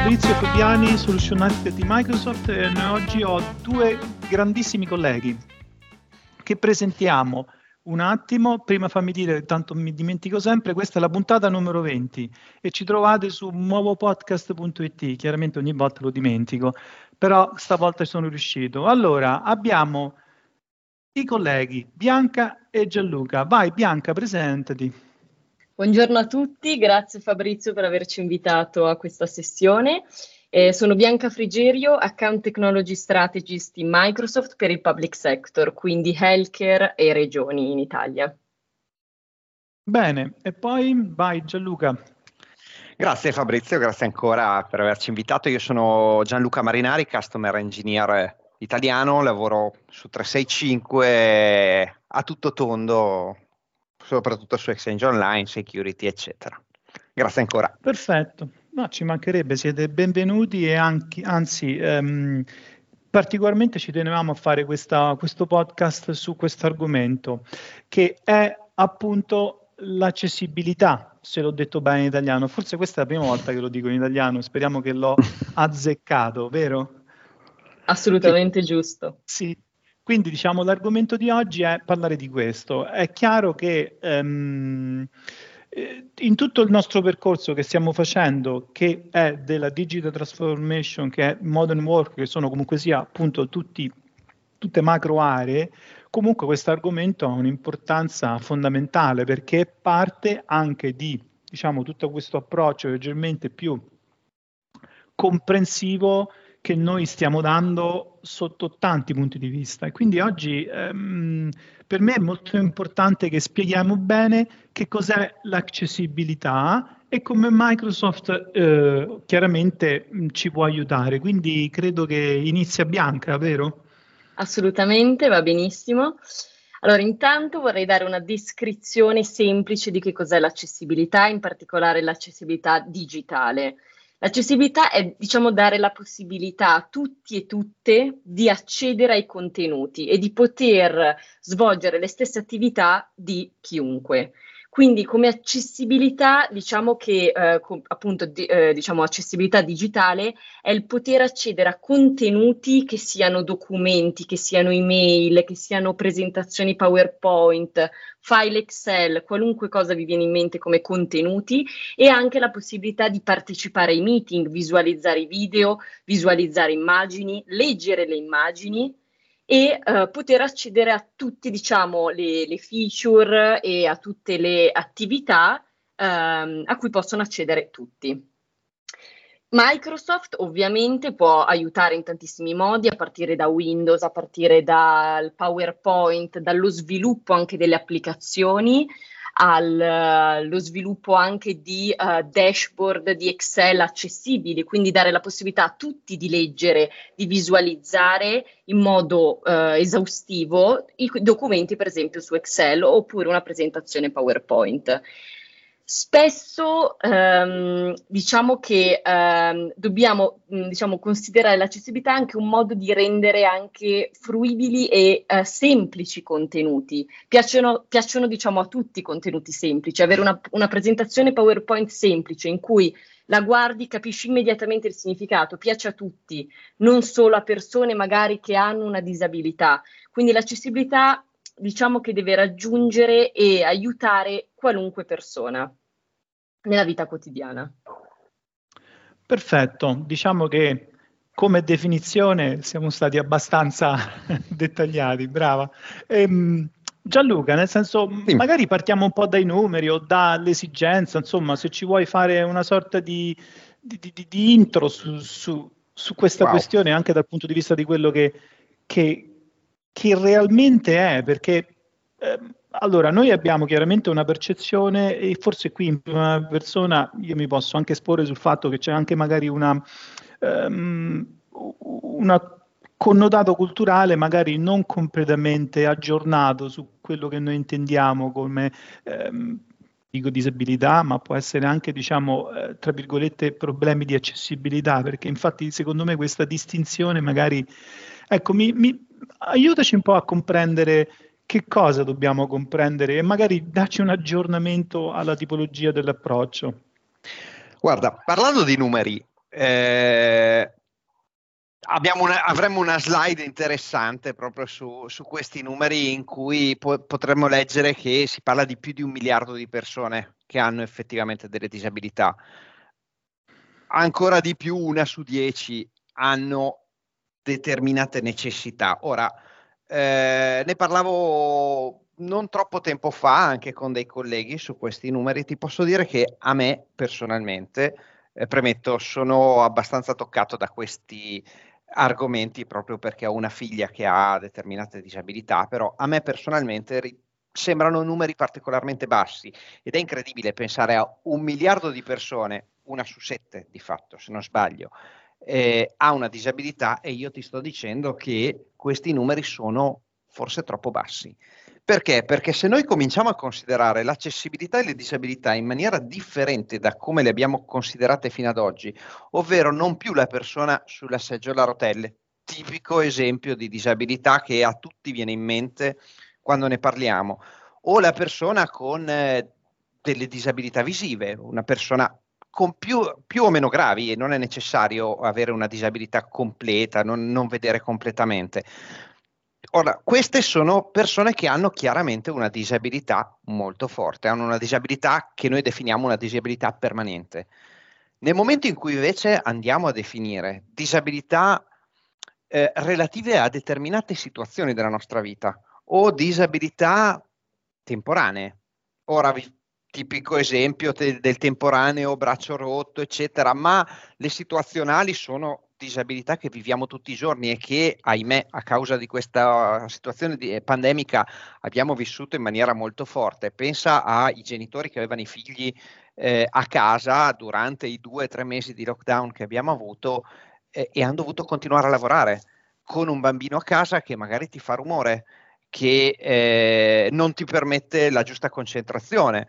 Fabrizio Fabiani, Solution Architect di Microsoft e oggi ho due grandissimi colleghi che presentiamo un attimo, prima fammi dire, tanto mi dimentico sempre, questa è la puntata numero 20 e ci trovate su nuovopodcast.it, chiaramente ogni volta lo dimentico, però stavolta sono riuscito. Allora, abbiamo i colleghi Bianca e Gianluca. Vai Bianca, presentati. Buongiorno a tutti, grazie Fabrizio per averci invitato a questa sessione. Eh, sono Bianca Frigerio, Account Technology Strategist in Microsoft per il Public Sector, quindi healthcare e regioni in Italia. Bene, e poi vai Gianluca. Grazie Fabrizio, grazie ancora per averci invitato. Io sono Gianluca Marinari, Customer Engineer italiano, lavoro su 365 a tutto tondo, soprattutto su Exchange Online, Security, eccetera. Grazie ancora. Perfetto. No, ci mancherebbe, siete benvenuti e anche, anzi, ehm, particolarmente ci tenevamo a fare questa, questo podcast su questo argomento, che è appunto l'accessibilità, se l'ho detto bene in italiano. Forse questa è la prima volta che lo dico in italiano, speriamo che l'ho azzeccato, vero? Assolutamente sì. giusto. Sì, quindi diciamo l'argomento di oggi è parlare di questo. È chiaro che ehm, eh, in tutto il nostro percorso che stiamo facendo, che è della digital transformation, che è modern work, che sono comunque sia appunto tutti, tutte macro aree, comunque questo argomento ha un'importanza fondamentale perché parte anche di diciamo tutto questo approccio leggermente più comprensivo che noi stiamo dando sotto tanti punti di vista e quindi oggi ehm, per me è molto importante che spieghiamo bene che cos'è l'accessibilità e come Microsoft eh, chiaramente mh, ci può aiutare. Quindi credo che inizia Bianca, vero? Assolutamente, va benissimo. Allora, intanto vorrei dare una descrizione semplice di che cos'è l'accessibilità, in particolare l'accessibilità digitale. L'accessibilità è, diciamo, dare la possibilità a tutti e tutte di accedere ai contenuti e di poter svolgere le stesse attività di chiunque. Quindi come accessibilità, diciamo che eh, com, appunto di, eh, diciamo accessibilità digitale è il poter accedere a contenuti che siano documenti, che siano email, che siano presentazioni PowerPoint, file Excel, qualunque cosa vi viene in mente come contenuti e anche la possibilità di partecipare ai meeting, visualizzare video, visualizzare immagini, leggere le immagini e uh, poter accedere a tutte diciamo, le, le, feature e a tutte le attività um, a cui possono accedere tutti. Microsoft ovviamente può aiutare in tantissimi modi, a partire da Windows, a partire dal PowerPoint, dallo sviluppo anche delle applicazioni, allo sviluppo anche di uh, dashboard di Excel accessibili, quindi dare la possibilità a tutti di leggere, di visualizzare in modo uh, esaustivo i documenti, per esempio su Excel oppure una presentazione PowerPoint. Spesso ehm, diciamo che ehm, dobbiamo diciamo, considerare l'accessibilità anche un modo di rendere anche fruibili e eh, semplici contenuti. Piacciono, piacciono diciamo, a tutti i contenuti semplici, avere una, una presentazione PowerPoint semplice in cui la guardi, capisci immediatamente il significato, piace a tutti, non solo a persone magari che hanno una disabilità. Quindi l'accessibilità diciamo che deve raggiungere e aiutare qualunque persona nella vita quotidiana. Perfetto, diciamo che come definizione siamo stati abbastanza dettagliati, brava. Ehm, Gianluca, nel senso, sì. magari partiamo un po' dai numeri o dall'esigenza, insomma, se ci vuoi fare una sorta di, di, di, di intro su, su, su questa wow. questione, anche dal punto di vista di quello che, che, che realmente è, perché eh, allora, noi abbiamo chiaramente una percezione e forse qui in prima persona io mi posso anche esporre sul fatto che c'è anche magari una, um, una connotato culturale magari non completamente aggiornato su quello che noi intendiamo come ehm, dico disabilità, ma può essere anche diciamo eh, tra virgolette problemi di accessibilità, perché infatti secondo me questa distinzione magari ecco mi, mi aiutaci un po' a comprendere che cosa dobbiamo comprendere e magari darci un aggiornamento alla tipologia dell'approccio. Guarda, parlando di numeri, eh, una, avremmo una slide interessante proprio su, su questi numeri in cui po- potremmo leggere che si parla di più di un miliardo di persone che hanno effettivamente delle disabilità. Ancora di più, una su dieci hanno determinate necessità. Ora, eh, ne parlavo non troppo tempo fa anche con dei colleghi su questi numeri. Ti posso dire che a me personalmente, eh, premetto, sono abbastanza toccato da questi argomenti proprio perché ho una figlia che ha determinate disabilità, però a me personalmente ri- sembrano numeri particolarmente bassi ed è incredibile pensare a un miliardo di persone, una su sette di fatto, se non sbaglio, eh, ha una disabilità e io ti sto dicendo che questi numeri sono forse troppo bassi. Perché? Perché se noi cominciamo a considerare l'accessibilità e le disabilità in maniera differente da come le abbiamo considerate fino ad oggi, ovvero non più la persona sulla seggiola a rotelle, tipico esempio di disabilità che a tutti viene in mente quando ne parliamo, o la persona con eh, delle disabilità visive, una persona con più, più, o meno gravi e non è necessario avere una disabilità completa, non, non vedere completamente. Ora, queste sono persone che hanno chiaramente una disabilità molto forte, hanno una disabilità che noi definiamo una disabilità permanente. Nel momento in cui invece andiamo a definire disabilità eh, relative a determinate situazioni della nostra vita o disabilità temporanee, ora vi, tipico esempio te, del temporaneo braccio rotto, eccetera, ma le situazionali sono disabilità che viviamo tutti i giorni e che, ahimè, a causa di questa situazione di, eh, pandemica abbiamo vissuto in maniera molto forte. Pensa ai genitori che avevano i figli eh, a casa durante i due o tre mesi di lockdown che abbiamo avuto eh, e hanno dovuto continuare a lavorare con un bambino a casa che magari ti fa rumore, che eh, non ti permette la giusta concentrazione.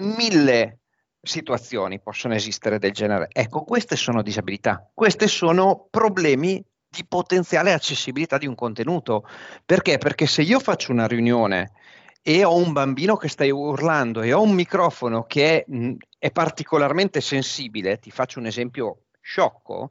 Mille situazioni possono esistere del genere. Ecco, queste sono disabilità, questi sono problemi di potenziale accessibilità di un contenuto. Perché? Perché se io faccio una riunione e ho un bambino che sta urlando e ho un microfono che è, mh, è particolarmente sensibile, ti faccio un esempio sciocco,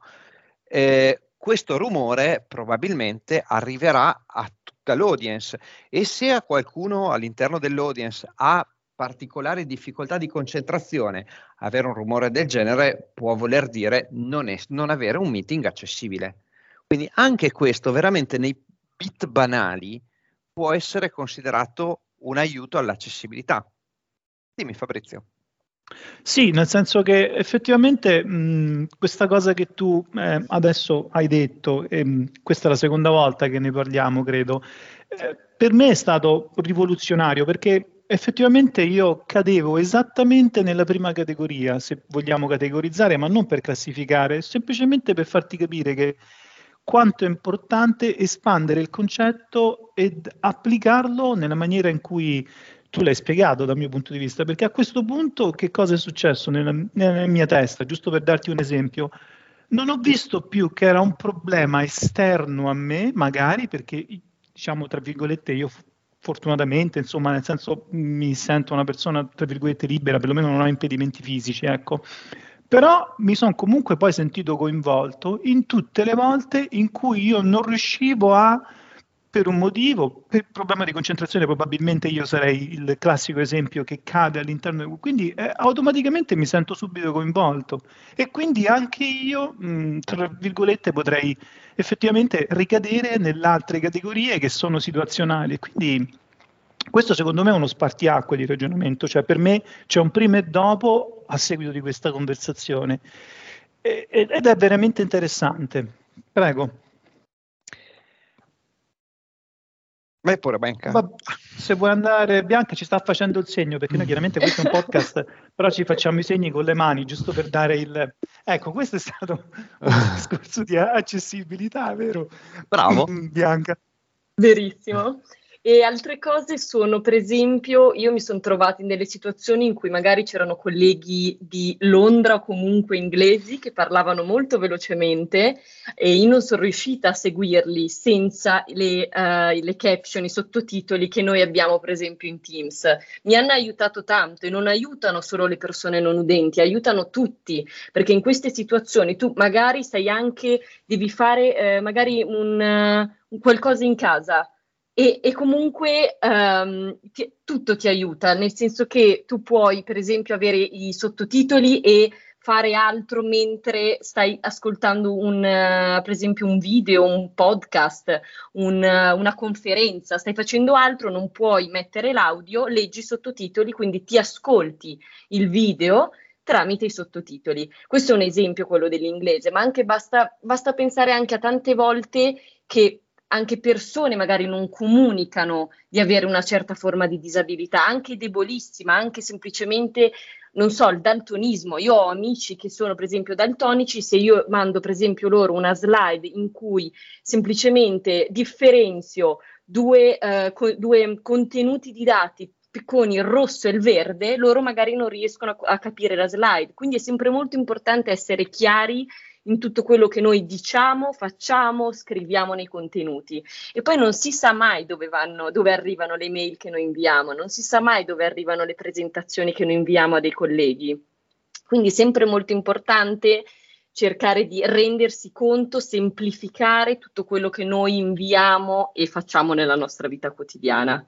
eh, questo rumore probabilmente arriverà a tutta l'audience e se a qualcuno all'interno dell'audience ha particolari difficoltà di concentrazione, avere un rumore del genere può voler dire non, è, non avere un meeting accessibile. Quindi anche questo veramente nei bit banali può essere considerato un aiuto all'accessibilità. Dimmi Fabrizio. Sì, nel senso che effettivamente mh, questa cosa che tu eh, adesso hai detto, e, mh, questa è la seconda volta che ne parliamo, credo, eh, per me è stato rivoluzionario perché effettivamente io cadevo esattamente nella prima categoria, se vogliamo categorizzare, ma non per classificare, semplicemente per farti capire che quanto è importante espandere il concetto ed applicarlo nella maniera in cui tu l'hai spiegato dal mio punto di vista, perché a questo punto che cosa è successo nella, nella mia testa? Giusto per darti un esempio, non ho visto più che era un problema esterno a me, magari perché diciamo tra virgolette io fortunatamente, insomma, nel senso mi sento una persona, tra virgolette, libera, perlomeno non ho impedimenti fisici, ecco. Però mi sono comunque poi sentito coinvolto in tutte le volte in cui io non riuscivo a per un motivo, per problema di concentrazione probabilmente io sarei il classico esempio che cade all'interno, di... quindi eh, automaticamente mi sento subito coinvolto e quindi anche io, mh, tra virgolette, potrei effettivamente ricadere nelle altre categorie che sono situazionali. Quindi questo secondo me è uno spartiacque di ragionamento, cioè per me c'è un prima e dopo a seguito di questa conversazione ed è veramente interessante. Prego. Vai pure, Bianca. Ma, se vuoi andare, Bianca ci sta facendo il segno, perché noi chiaramente questo è un podcast, però ci facciamo i segni con le mani, giusto per dare il... Ecco, questo è stato un discorso di accessibilità, vero? Bravo. Bianca. Verissimo. E altre cose sono, per esempio, io mi sono trovata in delle situazioni in cui magari c'erano colleghi di Londra o comunque inglesi che parlavano molto velocemente e io non sono riuscita a seguirli senza le, uh, le caption, i sottotitoli che noi abbiamo, per esempio, in Teams. Mi hanno aiutato tanto e non aiutano solo le persone non udenti, aiutano tutti, perché in queste situazioni tu magari sai anche, devi fare eh, magari un, uh, un qualcosa in casa e, e comunque um, ti, tutto ti aiuta, nel senso che tu puoi, per esempio, avere i sottotitoli e fare altro mentre stai ascoltando un, uh, per esempio, un video, un podcast, un, uh, una conferenza, stai facendo altro, non puoi mettere l'audio, leggi i sottotitoli, quindi ti ascolti il video tramite i sottotitoli. Questo è un esempio, quello dell'inglese, ma anche basta, basta pensare anche a tante volte che anche persone magari non comunicano di avere una certa forma di disabilità, anche debolissima, anche semplicemente, non so, il daltonismo. Io ho amici che sono per esempio daltonici, se io mando per esempio loro una slide in cui semplicemente differenzio due, eh, co- due contenuti di dati con il rosso e il verde, loro magari non riescono a, a capire la slide. Quindi è sempre molto importante essere chiari in tutto quello che noi diciamo, facciamo, scriviamo nei contenuti. E poi non si sa mai dove, vanno, dove arrivano le mail che noi inviamo, non si sa mai dove arrivano le presentazioni che noi inviamo a dei colleghi. Quindi è sempre molto importante cercare di rendersi conto, semplificare tutto quello che noi inviamo e facciamo nella nostra vita quotidiana.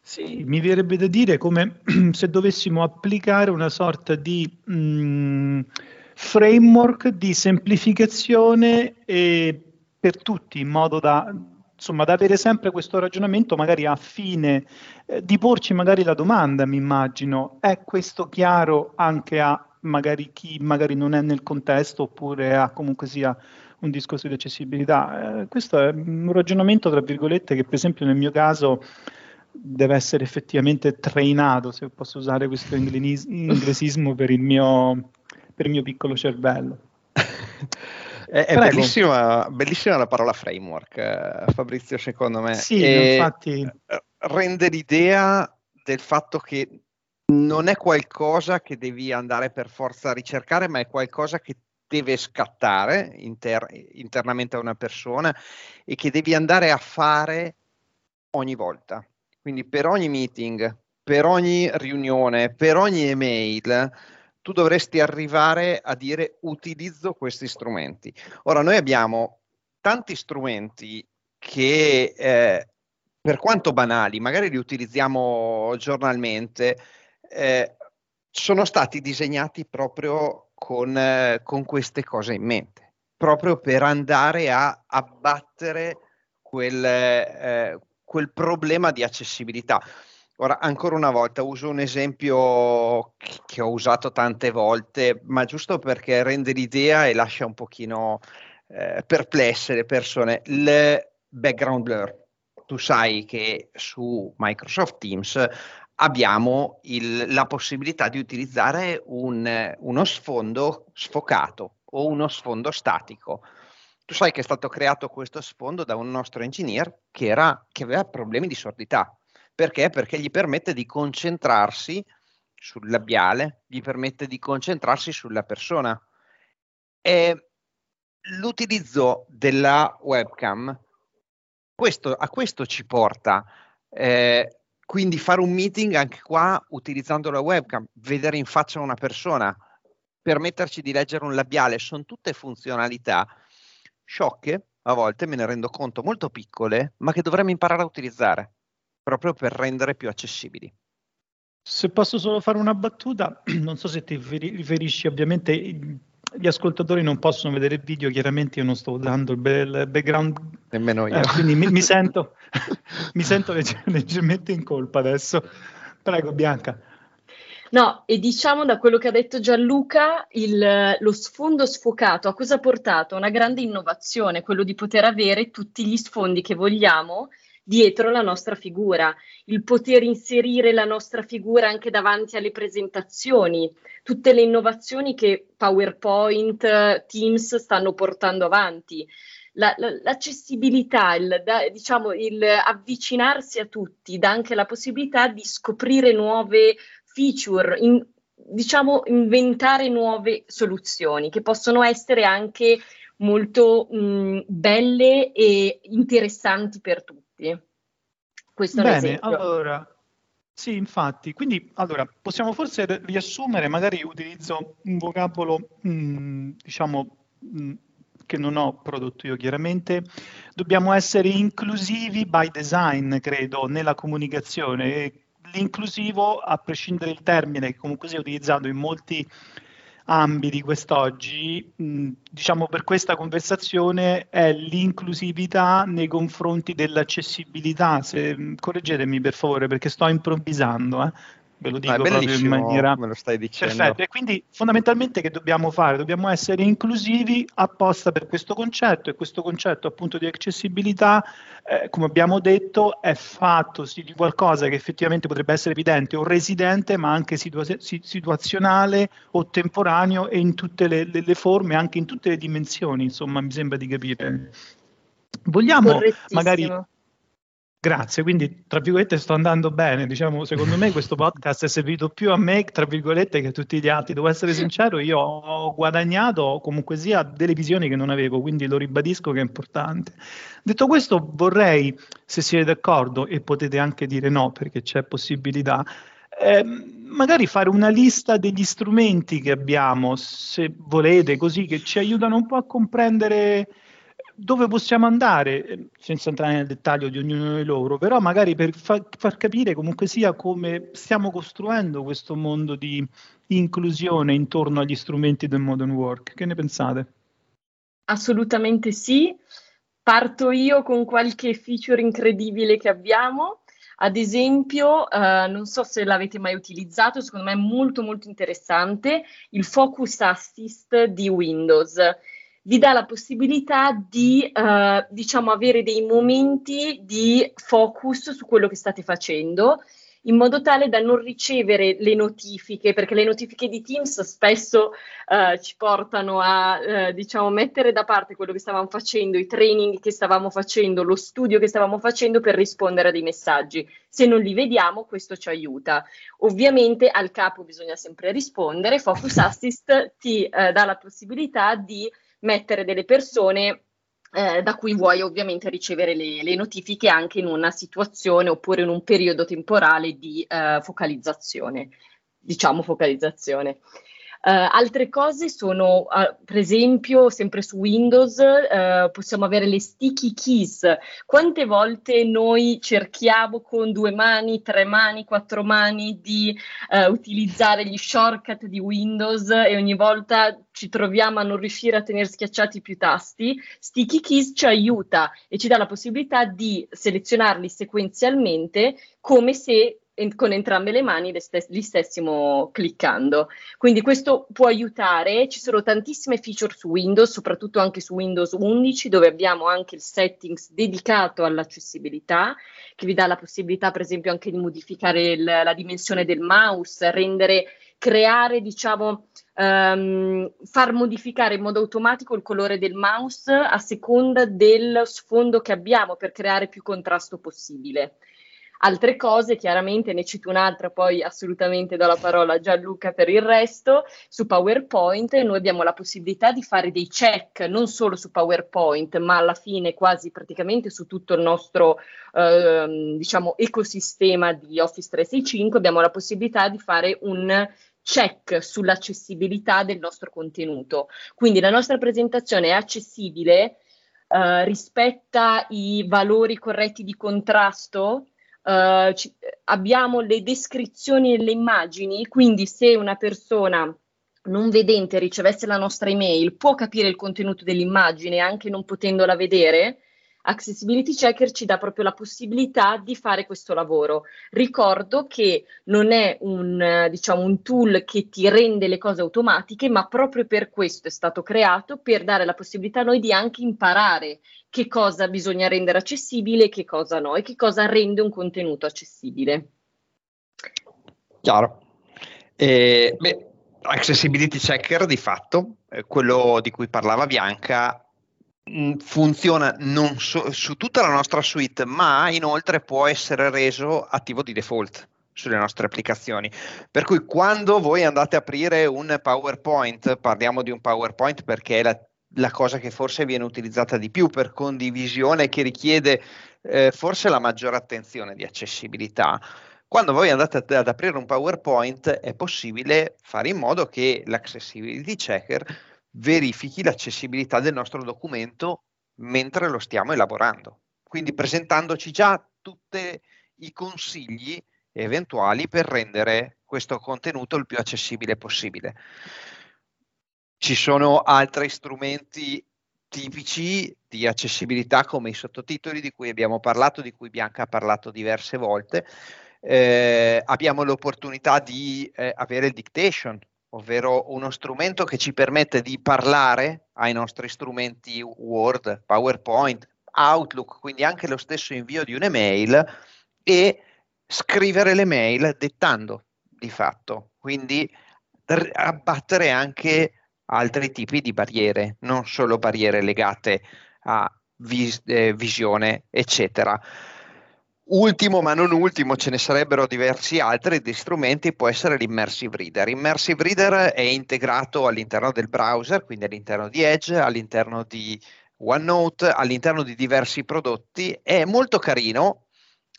Sì, mi verrebbe da dire come se dovessimo applicare una sorta di mh, mm, framework di semplificazione per tutti, in modo da, insomma, da avere sempre questo ragionamento magari a fine eh, di porci magari la domanda, mi immagino, è questo chiaro anche a magari chi magari non è nel contesto oppure ha comunque sia un discorso di accessibilità. Eh, questo è un ragionamento, tra virgolette, che per esempio nel mio caso deve essere effettivamente trainato, se posso usare questo inglesismo per il mio per il mio piccolo cervello. è, è bellissima, bellissima, la parola framework, eh, Fabrizio, secondo me. Sì, e infatti. Eh, rende l'idea del fatto che non è qualcosa che devi andare per forza a ricercare, ma è qualcosa che deve scattare inter- internamente a una persona e che devi andare a fare ogni volta. Quindi per ogni meeting, per ogni riunione, per ogni email, tu dovresti arrivare a dire utilizzo questi strumenti. Ora, noi abbiamo tanti strumenti che, eh, per quanto banali, magari li utilizziamo giornalmente, eh, sono stati disegnati proprio con, eh, con, queste cose in mente, proprio per andare a abbattere quel, eh, quel problema di accessibilità. Ora, ancora una volta, uso un esempio che ho usato tante volte, ma giusto perché rende l'idea e lascia un pochino eh, perplesse le persone. Il background blur. Tu sai che su Microsoft Teams abbiamo il, la possibilità di utilizzare un, uno sfondo sfocato o uno sfondo statico. Tu sai che è stato creato questo sfondo da un nostro engineer che, era, che aveva problemi di sordità perché? Perché gli permette di concentrarsi sul labiale, gli permette di concentrarsi sulla persona. E l'utilizzo della webcam, questo, a questo ci porta. Eh, quindi fare un meeting anche qua utilizzando la webcam, vedere in faccia una persona, permetterci di leggere un labiale, sono tutte funzionalità sciocche, a volte me ne rendo conto, molto piccole, ma che dovremmo imparare a utilizzare proprio per rendere più accessibili. Se posso solo fare una battuta, non so se ti riferisci, ovviamente gli ascoltatori non possono vedere il video, chiaramente io non sto dando il, background. Nemmeno io. Eh, quindi mi, mi, sento, mi sento leggermente in colpa adesso. Prego Bianca. No, e diciamo da quello che ha detto Gianluca, il, lo sfondo sfocato a cosa ha portato? Una grande innovazione, quello di poter avere tutti gli sfondi che vogliamo dietro la nostra figura, il poter inserire la nostra figura anche davanti alle presentazioni, tutte le innovazioni che PowerPoint, Teams stanno portando avanti. la, la, l'accessibilità, il, da, diciamo, il avvicinarsi a tutti dà anche la possibilità di scoprire nuove feature, in, diciamo inventare nuove soluzioni che possono essere anche molto mh, belle e interessanti per tutti. Questo Bene, allora, sì, infatti, quindi allora, possiamo forse riassumere, magari utilizzo un vocabolo, mh, diciamo, mh, che non ho prodotto io chiaramente, dobbiamo essere inclusivi by design, credo, nella comunicazione. L'inclusivo, a prescindere dal termine che comunque si è utilizzato in molti ambiti quest'oggi, mh, diciamo per questa conversazione, è l'inclusività nei confronti dell'accessibilità. Se, correggetemi per favore perché sto improvvisando, eh ve lo dico proprio in maniera... Me lo stai dicendo. Perfetto, e quindi fondamentalmente che dobbiamo fare? Dobbiamo essere inclusivi apposta per questo concetto e questo concetto appunto di accessibilità, eh, come abbiamo detto, è fatto sì, di qualcosa che effettivamente potrebbe essere evidente o residente, ma anche situa- situazionale o temporaneo e in tutte le, le, le forme, anche in tutte le dimensioni, insomma, mi sembra di capire. Vogliamo magari Grazie, quindi tra virgolette sto andando bene, diciamo, secondo me questo podcast è servito più a me, tra virgolette, che a tutti gli altri. Devo essere sincero, io ho guadagnato comunque sia delle visioni che non avevo, quindi lo ribadisco che è importante. Detto questo, vorrei, se siete d'accordo, e potete anche dire no, perché c'è possibilità, eh, magari fare una lista degli strumenti che abbiamo, se volete, così che ci aiutano un po' a comprendere dove possiamo andare, eh, senza entrare nel dettaglio di ognuno di loro, però magari per fa- far capire comunque sia come stiamo costruendo questo mondo di inclusione intorno agli strumenti del modern work. Che ne pensate? Assolutamente sì. Parto io con qualche feature incredibile che abbiamo. Ad esempio, eh, non so se l'avete mai utilizzato, secondo me è molto molto interessante, il Focus Assist di Windows vi dà la possibilità di, eh, diciamo, avere dei momenti di focus su quello che state facendo in modo tale da non ricevere le notifiche, perché le notifiche di Teams spesso eh, ci portano a eh, diciamo, mettere da parte quello che stavamo facendo, i training che stavamo facendo, lo studio che stavamo facendo per rispondere a dei messaggi. Se non li vediamo, questo ci aiuta. Ovviamente al capo bisogna sempre rispondere, Focus Assist ti eh, dà la possibilità di mettere delle persone eh, da cui vuoi ovviamente ricevere le, le, notifiche anche in una situazione oppure in un periodo temporale di eh, focalizzazione, diciamo focalizzazione. Uh, altre cose sono, uh, per esempio, sempre su Windows uh, possiamo avere le sticky keys. Quante volte noi cerchiamo con due mani, tre mani, quattro mani di utilizzare gli shortcut di Windows e ogni volta ci troviamo a non riuscire a tenere schiacciati più tasti? Sticky keys ci aiuta e ci dà la possibilità di selezionarli sequenzialmente come se con entrambe le mani li stessimo cliccando. Quindi questo può aiutare, ci sono tantissime feature su Windows, soprattutto anche su Windows 11, dove abbiamo anche il settings dedicato all'accessibilità, che vi dà la possibilità, per esempio, anche di modificare il, la dimensione del mouse, rendere, creare, diciamo, um, far modificare in modo automatico il colore del mouse a seconda del sfondo che abbiamo per creare più contrasto possibile. Altre cose, chiaramente ne cito un'altra, poi assolutamente do la parola a Gianluca per il resto. Su PowerPoint noi abbiamo la possibilità di fare dei check non solo su PowerPoint, ma alla fine quasi praticamente su tutto il nostro eh, diciamo ecosistema di Office 365 abbiamo la possibilità di fare un check sull'accessibilità del nostro contenuto. Quindi la nostra presentazione è accessibile, eh, rispetta i valori corretti di contrasto, Uh, ci, abbiamo le descrizioni e le immagini, quindi se una persona non vedente ricevesse la nostra email può capire il contenuto dell'immagine anche non potendola vedere, Accessibility Checker ci dà proprio la possibilità di fare questo lavoro. Ricordo che non è un, diciamo, un tool che ti rende le cose automatiche, ma proprio per questo è stato creato, per dare la possibilità a noi di anche imparare che cosa bisogna rendere accessibile e che cosa no, e che cosa rende un contenuto accessibile. Chiaro. Eh, beh, Accessibility Checker di fatto, eh, quello di cui parlava Bianca, funziona non so, su tutta la nostra suite, ma inoltre può essere reso attivo di default sulle nostre applicazioni. Per cui quando voi andate a aprire un PowerPoint, parliamo di un PowerPoint perché è la, la cosa che forse viene utilizzata di più per condivisione, che richiede eh, forse la maggiore attenzione di accessibilità. Quando voi andate ad, ad aprire un PowerPoint è possibile fare in modo che l'accessibility checker verifichi l'accessibilità del nostro documento mentre lo stiamo elaborando. Quindi presentandoci già tutti i consigli eventuali per rendere questo contenuto il più accessibile possibile. Ci sono altri strumenti tipici di accessibilità come i sottotitoli di cui abbiamo parlato, di cui Bianca ha parlato diverse volte. Eh, abbiamo l'opportunità di eh, avere il dictation, ovvero uno strumento che ci permette di parlare ai nostri strumenti Word, PowerPoint, Outlook, quindi anche lo stesso invio di un'email e scrivere le mail dettando di fatto, quindi abbattere anche altri tipi di barriere, non solo barriere legate a vis- eh, visione, eccetera. Ultimo ma non ultimo, ce ne sarebbero diversi altri di strumenti, può essere l'Immersive Reader. Immersive Reader è integrato all'interno del browser, quindi all'interno di Edge, all'interno di OneNote, all'interno di diversi prodotti, è molto carino,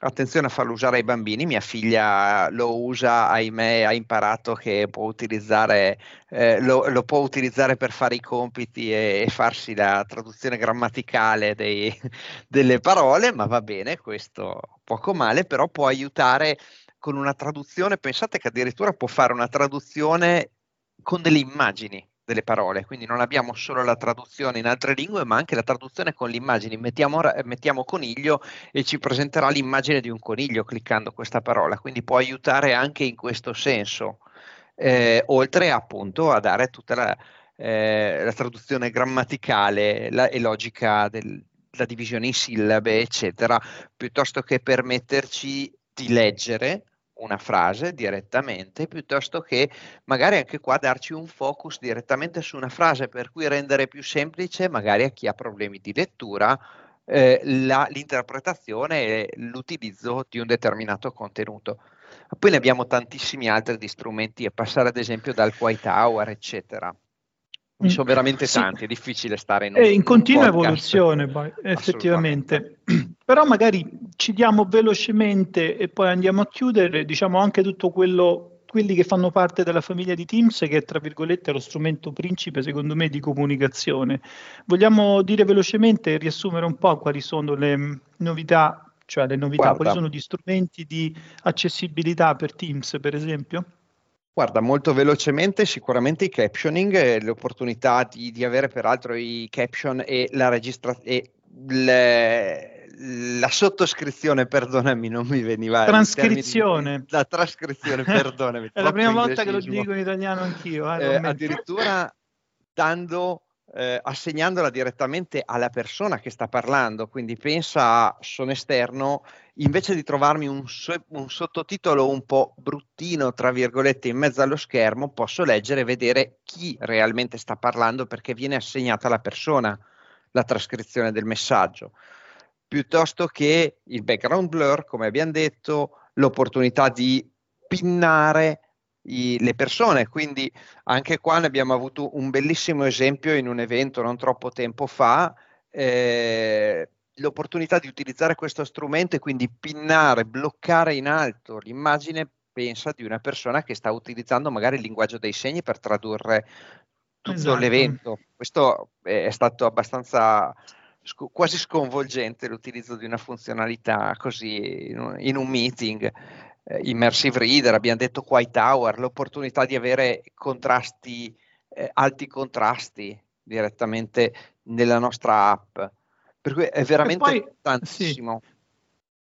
Attenzione a farlo usare ai bambini, mia figlia lo usa, ahimè, ha imparato che può utilizzare, eh, lo, lo, può utilizzare per fare i compiti e, e farsi la traduzione grammaticale dei, delle parole, ma va bene, questo poco male, però può aiutare con una traduzione, pensate che addirittura può fare una traduzione con delle immagini delle parole, quindi non abbiamo solo la traduzione in altre lingue, ma anche la traduzione con le immagini. Mettiamo, mettiamo coniglio e ci presenterà l'immagine di un coniglio cliccando questa parola, quindi può aiutare anche in questo senso, eh, oltre appunto a dare tutta la, eh, la traduzione grammaticale la, e logica della divisione in sillabe, eccetera, piuttosto che permetterci di leggere una frase direttamente piuttosto che magari anche qua darci un focus direttamente su una frase per cui rendere più semplice magari a chi ha problemi di lettura eh, la, l'interpretazione e l'utilizzo di un determinato contenuto. Poi ne abbiamo tantissimi altri di strumenti a passare ad esempio dal Quiet Hour eccetera. Ne sono veramente sì. tanti, è difficile stare in un, È in continua evoluzione, poi, effettivamente. Però magari ci diamo velocemente e poi andiamo a chiudere, diciamo anche tutto quello, quelli che fanno parte della famiglia di Teams, che è tra virgolette lo strumento principe, secondo me, di comunicazione. Vogliamo dire velocemente e riassumere un po' quali sono le novità, cioè le novità, Guarda. quali sono gli strumenti di accessibilità per Teams, per esempio? Guarda, molto velocemente, sicuramente i captioning, l'opportunità di, di, avere peraltro i caption e la registrazione la sottoscrizione, perdonami, non mi veniva. Trascrizione. Di, la trascrizione, perdonami. È la prima volta che lo dico in italiano anch'io. Eh, eh, addirittura dando eh, assegnandola direttamente alla persona che sta parlando, quindi pensa a sono esterno, invece di trovarmi un, un, sottotitolo un po' bruttino, tra virgolette, in mezzo allo schermo, posso leggere e vedere chi realmente sta parlando perché viene assegnata alla persona la trascrizione del messaggio, piuttosto che il background blur, come abbiamo detto, l'opportunità di pinnare i, le persone. Quindi anche qua ne abbiamo avuto un bellissimo esempio in un evento non troppo tempo fa. Eh, l'opportunità di utilizzare questo strumento e quindi pinnare, bloccare in alto l'immagine, pensa di una persona che sta utilizzando magari il linguaggio dei segni per tradurre tutto esatto. l'evento. Questo è stato abbastanza sc- quasi sconvolgente l'utilizzo di una funzionalità così in un, in un meeting eh, immersive reader, abbiamo detto Quiet Hour, l'opportunità di avere contrasti, eh, alti contrasti direttamente nella nostra app. Per cui è veramente poi, tantissimo.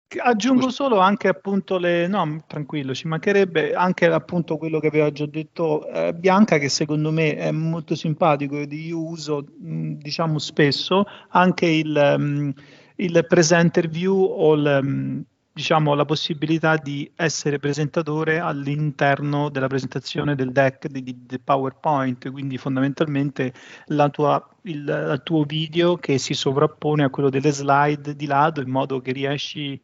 Sì. Aggiungo solo anche appunto le, no, tranquillo, ci mancherebbe anche appunto quello che aveva già detto eh, Bianca, che secondo me è molto simpatico e di uso, mh, diciamo spesso, anche il, um, il presenter view o il, um, diciamo, la possibilità di essere presentatore all'interno della presentazione del deck di, di, di PowerPoint, quindi fondamentalmente tua, il, il, tuo video che si sovrappone a quello delle slide di lato in modo che riesci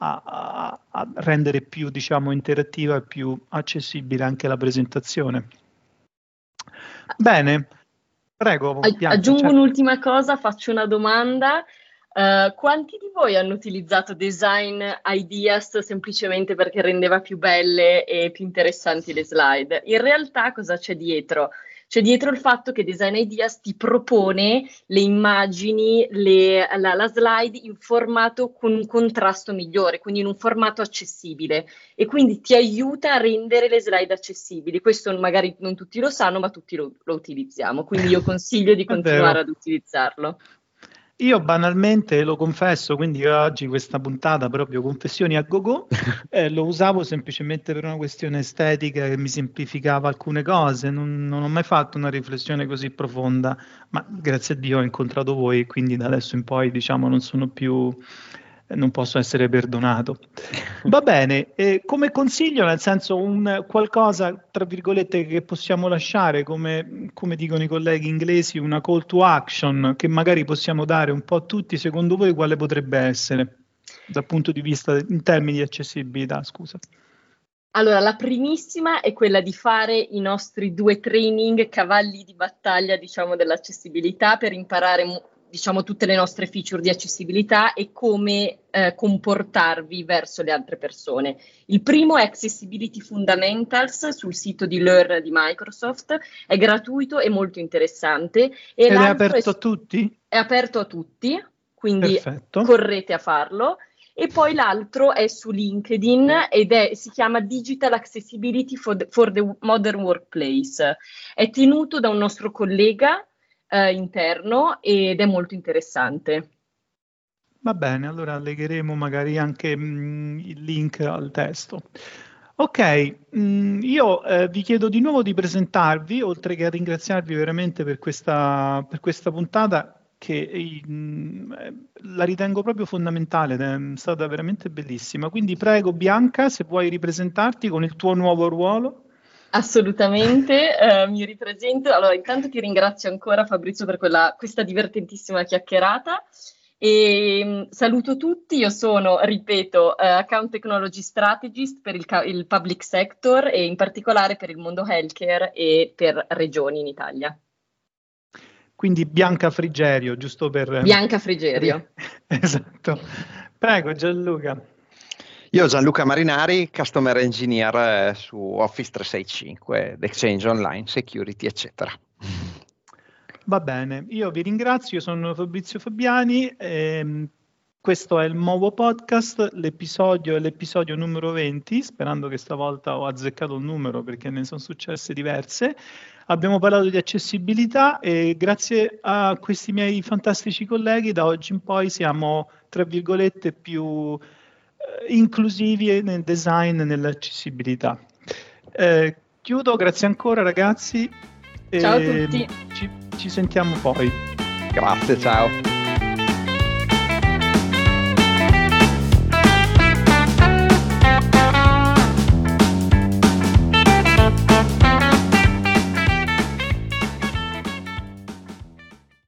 a, a, a rendere più diciamo, interattiva e più accessibile anche la presentazione. Bene, prego. Bianca, Aggiungo certo. un'ultima cosa, faccio una domanda. Uh, quanti di voi hanno utilizzato Design Ideas semplicemente perché rendeva più belle e più interessanti le slide? In realtà cosa c'è dietro? C'è dietro il fatto che Design Ideas ti propone le immagini, le, la, la, slide in formato con un contrasto migliore, quindi in un formato accessibile e quindi ti aiuta a rendere le slide accessibili. Questo magari non tutti lo sanno, ma tutti lo, lo utilizziamo, quindi io consiglio di continuare ad utilizzarlo. Io banalmente lo confesso, quindi oggi questa puntata proprio confessioni a go-go, eh, lo usavo semplicemente per una questione estetica che mi semplificava alcune cose, non, non, ho mai fatto una riflessione così profonda, ma grazie a Dio ho incontrato voi, quindi da adesso in poi diciamo non sono più non posso essere perdonato. Va bene, eh, come consiglio, nel senso un qualcosa, tra virgolette, che possiamo lasciare, come, come, dicono i colleghi inglesi, una call to action che magari possiamo dare un po' a tutti, secondo voi quale potrebbe essere dal punto di vista in termini di accessibilità, scusa? Allora, la primissima è quella di fare i nostri due training cavalli di battaglia, diciamo, dell'accessibilità per imparare diciamo, tutte le nostre feature di accessibilità e come eh, comportarvi verso le altre persone. Il primo è Accessibility Fundamentals sul sito di Learn di Microsoft, è gratuito e molto interessante. E Ed è aperto è, a tutti? È aperto a tutti, quindi Perfetto. correte a farlo. E poi l'altro è su LinkedIn ed è, si chiama Digital Accessibility for the, for the Modern Workplace. È tenuto da un nostro collega eh, interno ed è molto interessante. Va bene, allora legheremo magari anche mh, mm, il link al testo. Ok, mm, io eh, vi chiedo di nuovo di presentarvi, oltre che a ringraziarvi veramente per questa, per questa puntata che mh, mm, la ritengo proprio fondamentale, è stata veramente bellissima. Quindi prego Bianca, se vuoi ripresentarti con il tuo nuovo ruolo. Assolutamente, eh, mi ripresento. Allora, intanto ti ringrazio ancora Fabrizio per quella, questa divertentissima chiacchierata e mh, mm, saluto tutti. Io sono, ripeto, uh, Account Technology Strategist per il, il, public sector e in particolare per il mondo healthcare e per regioni in Italia. Quindi Bianca Frigerio, giusto per... Bianca Frigerio. esatto. Prego Gianluca. Io Gianluca Marinari, Customer Engineer eh, su Office 365, Exchange Online, Security, eccetera. Va bene, io vi ringrazio, io sono Fabrizio Fabiani, ehm, questo è il nuovo podcast, l'episodio è l'episodio numero 20, sperando che stavolta ho azzeccato il numero perché ne sono successe diverse. Abbiamo parlato di accessibilità e grazie a questi miei fantastici colleghi da oggi in poi siamo, tra virgolette, più inclusivi nel design e nell'accessibilità. Eh, chiudo, grazie ancora ragazzi. Ciao a tutti. Ci, ci sentiamo poi. Grazie, ciao.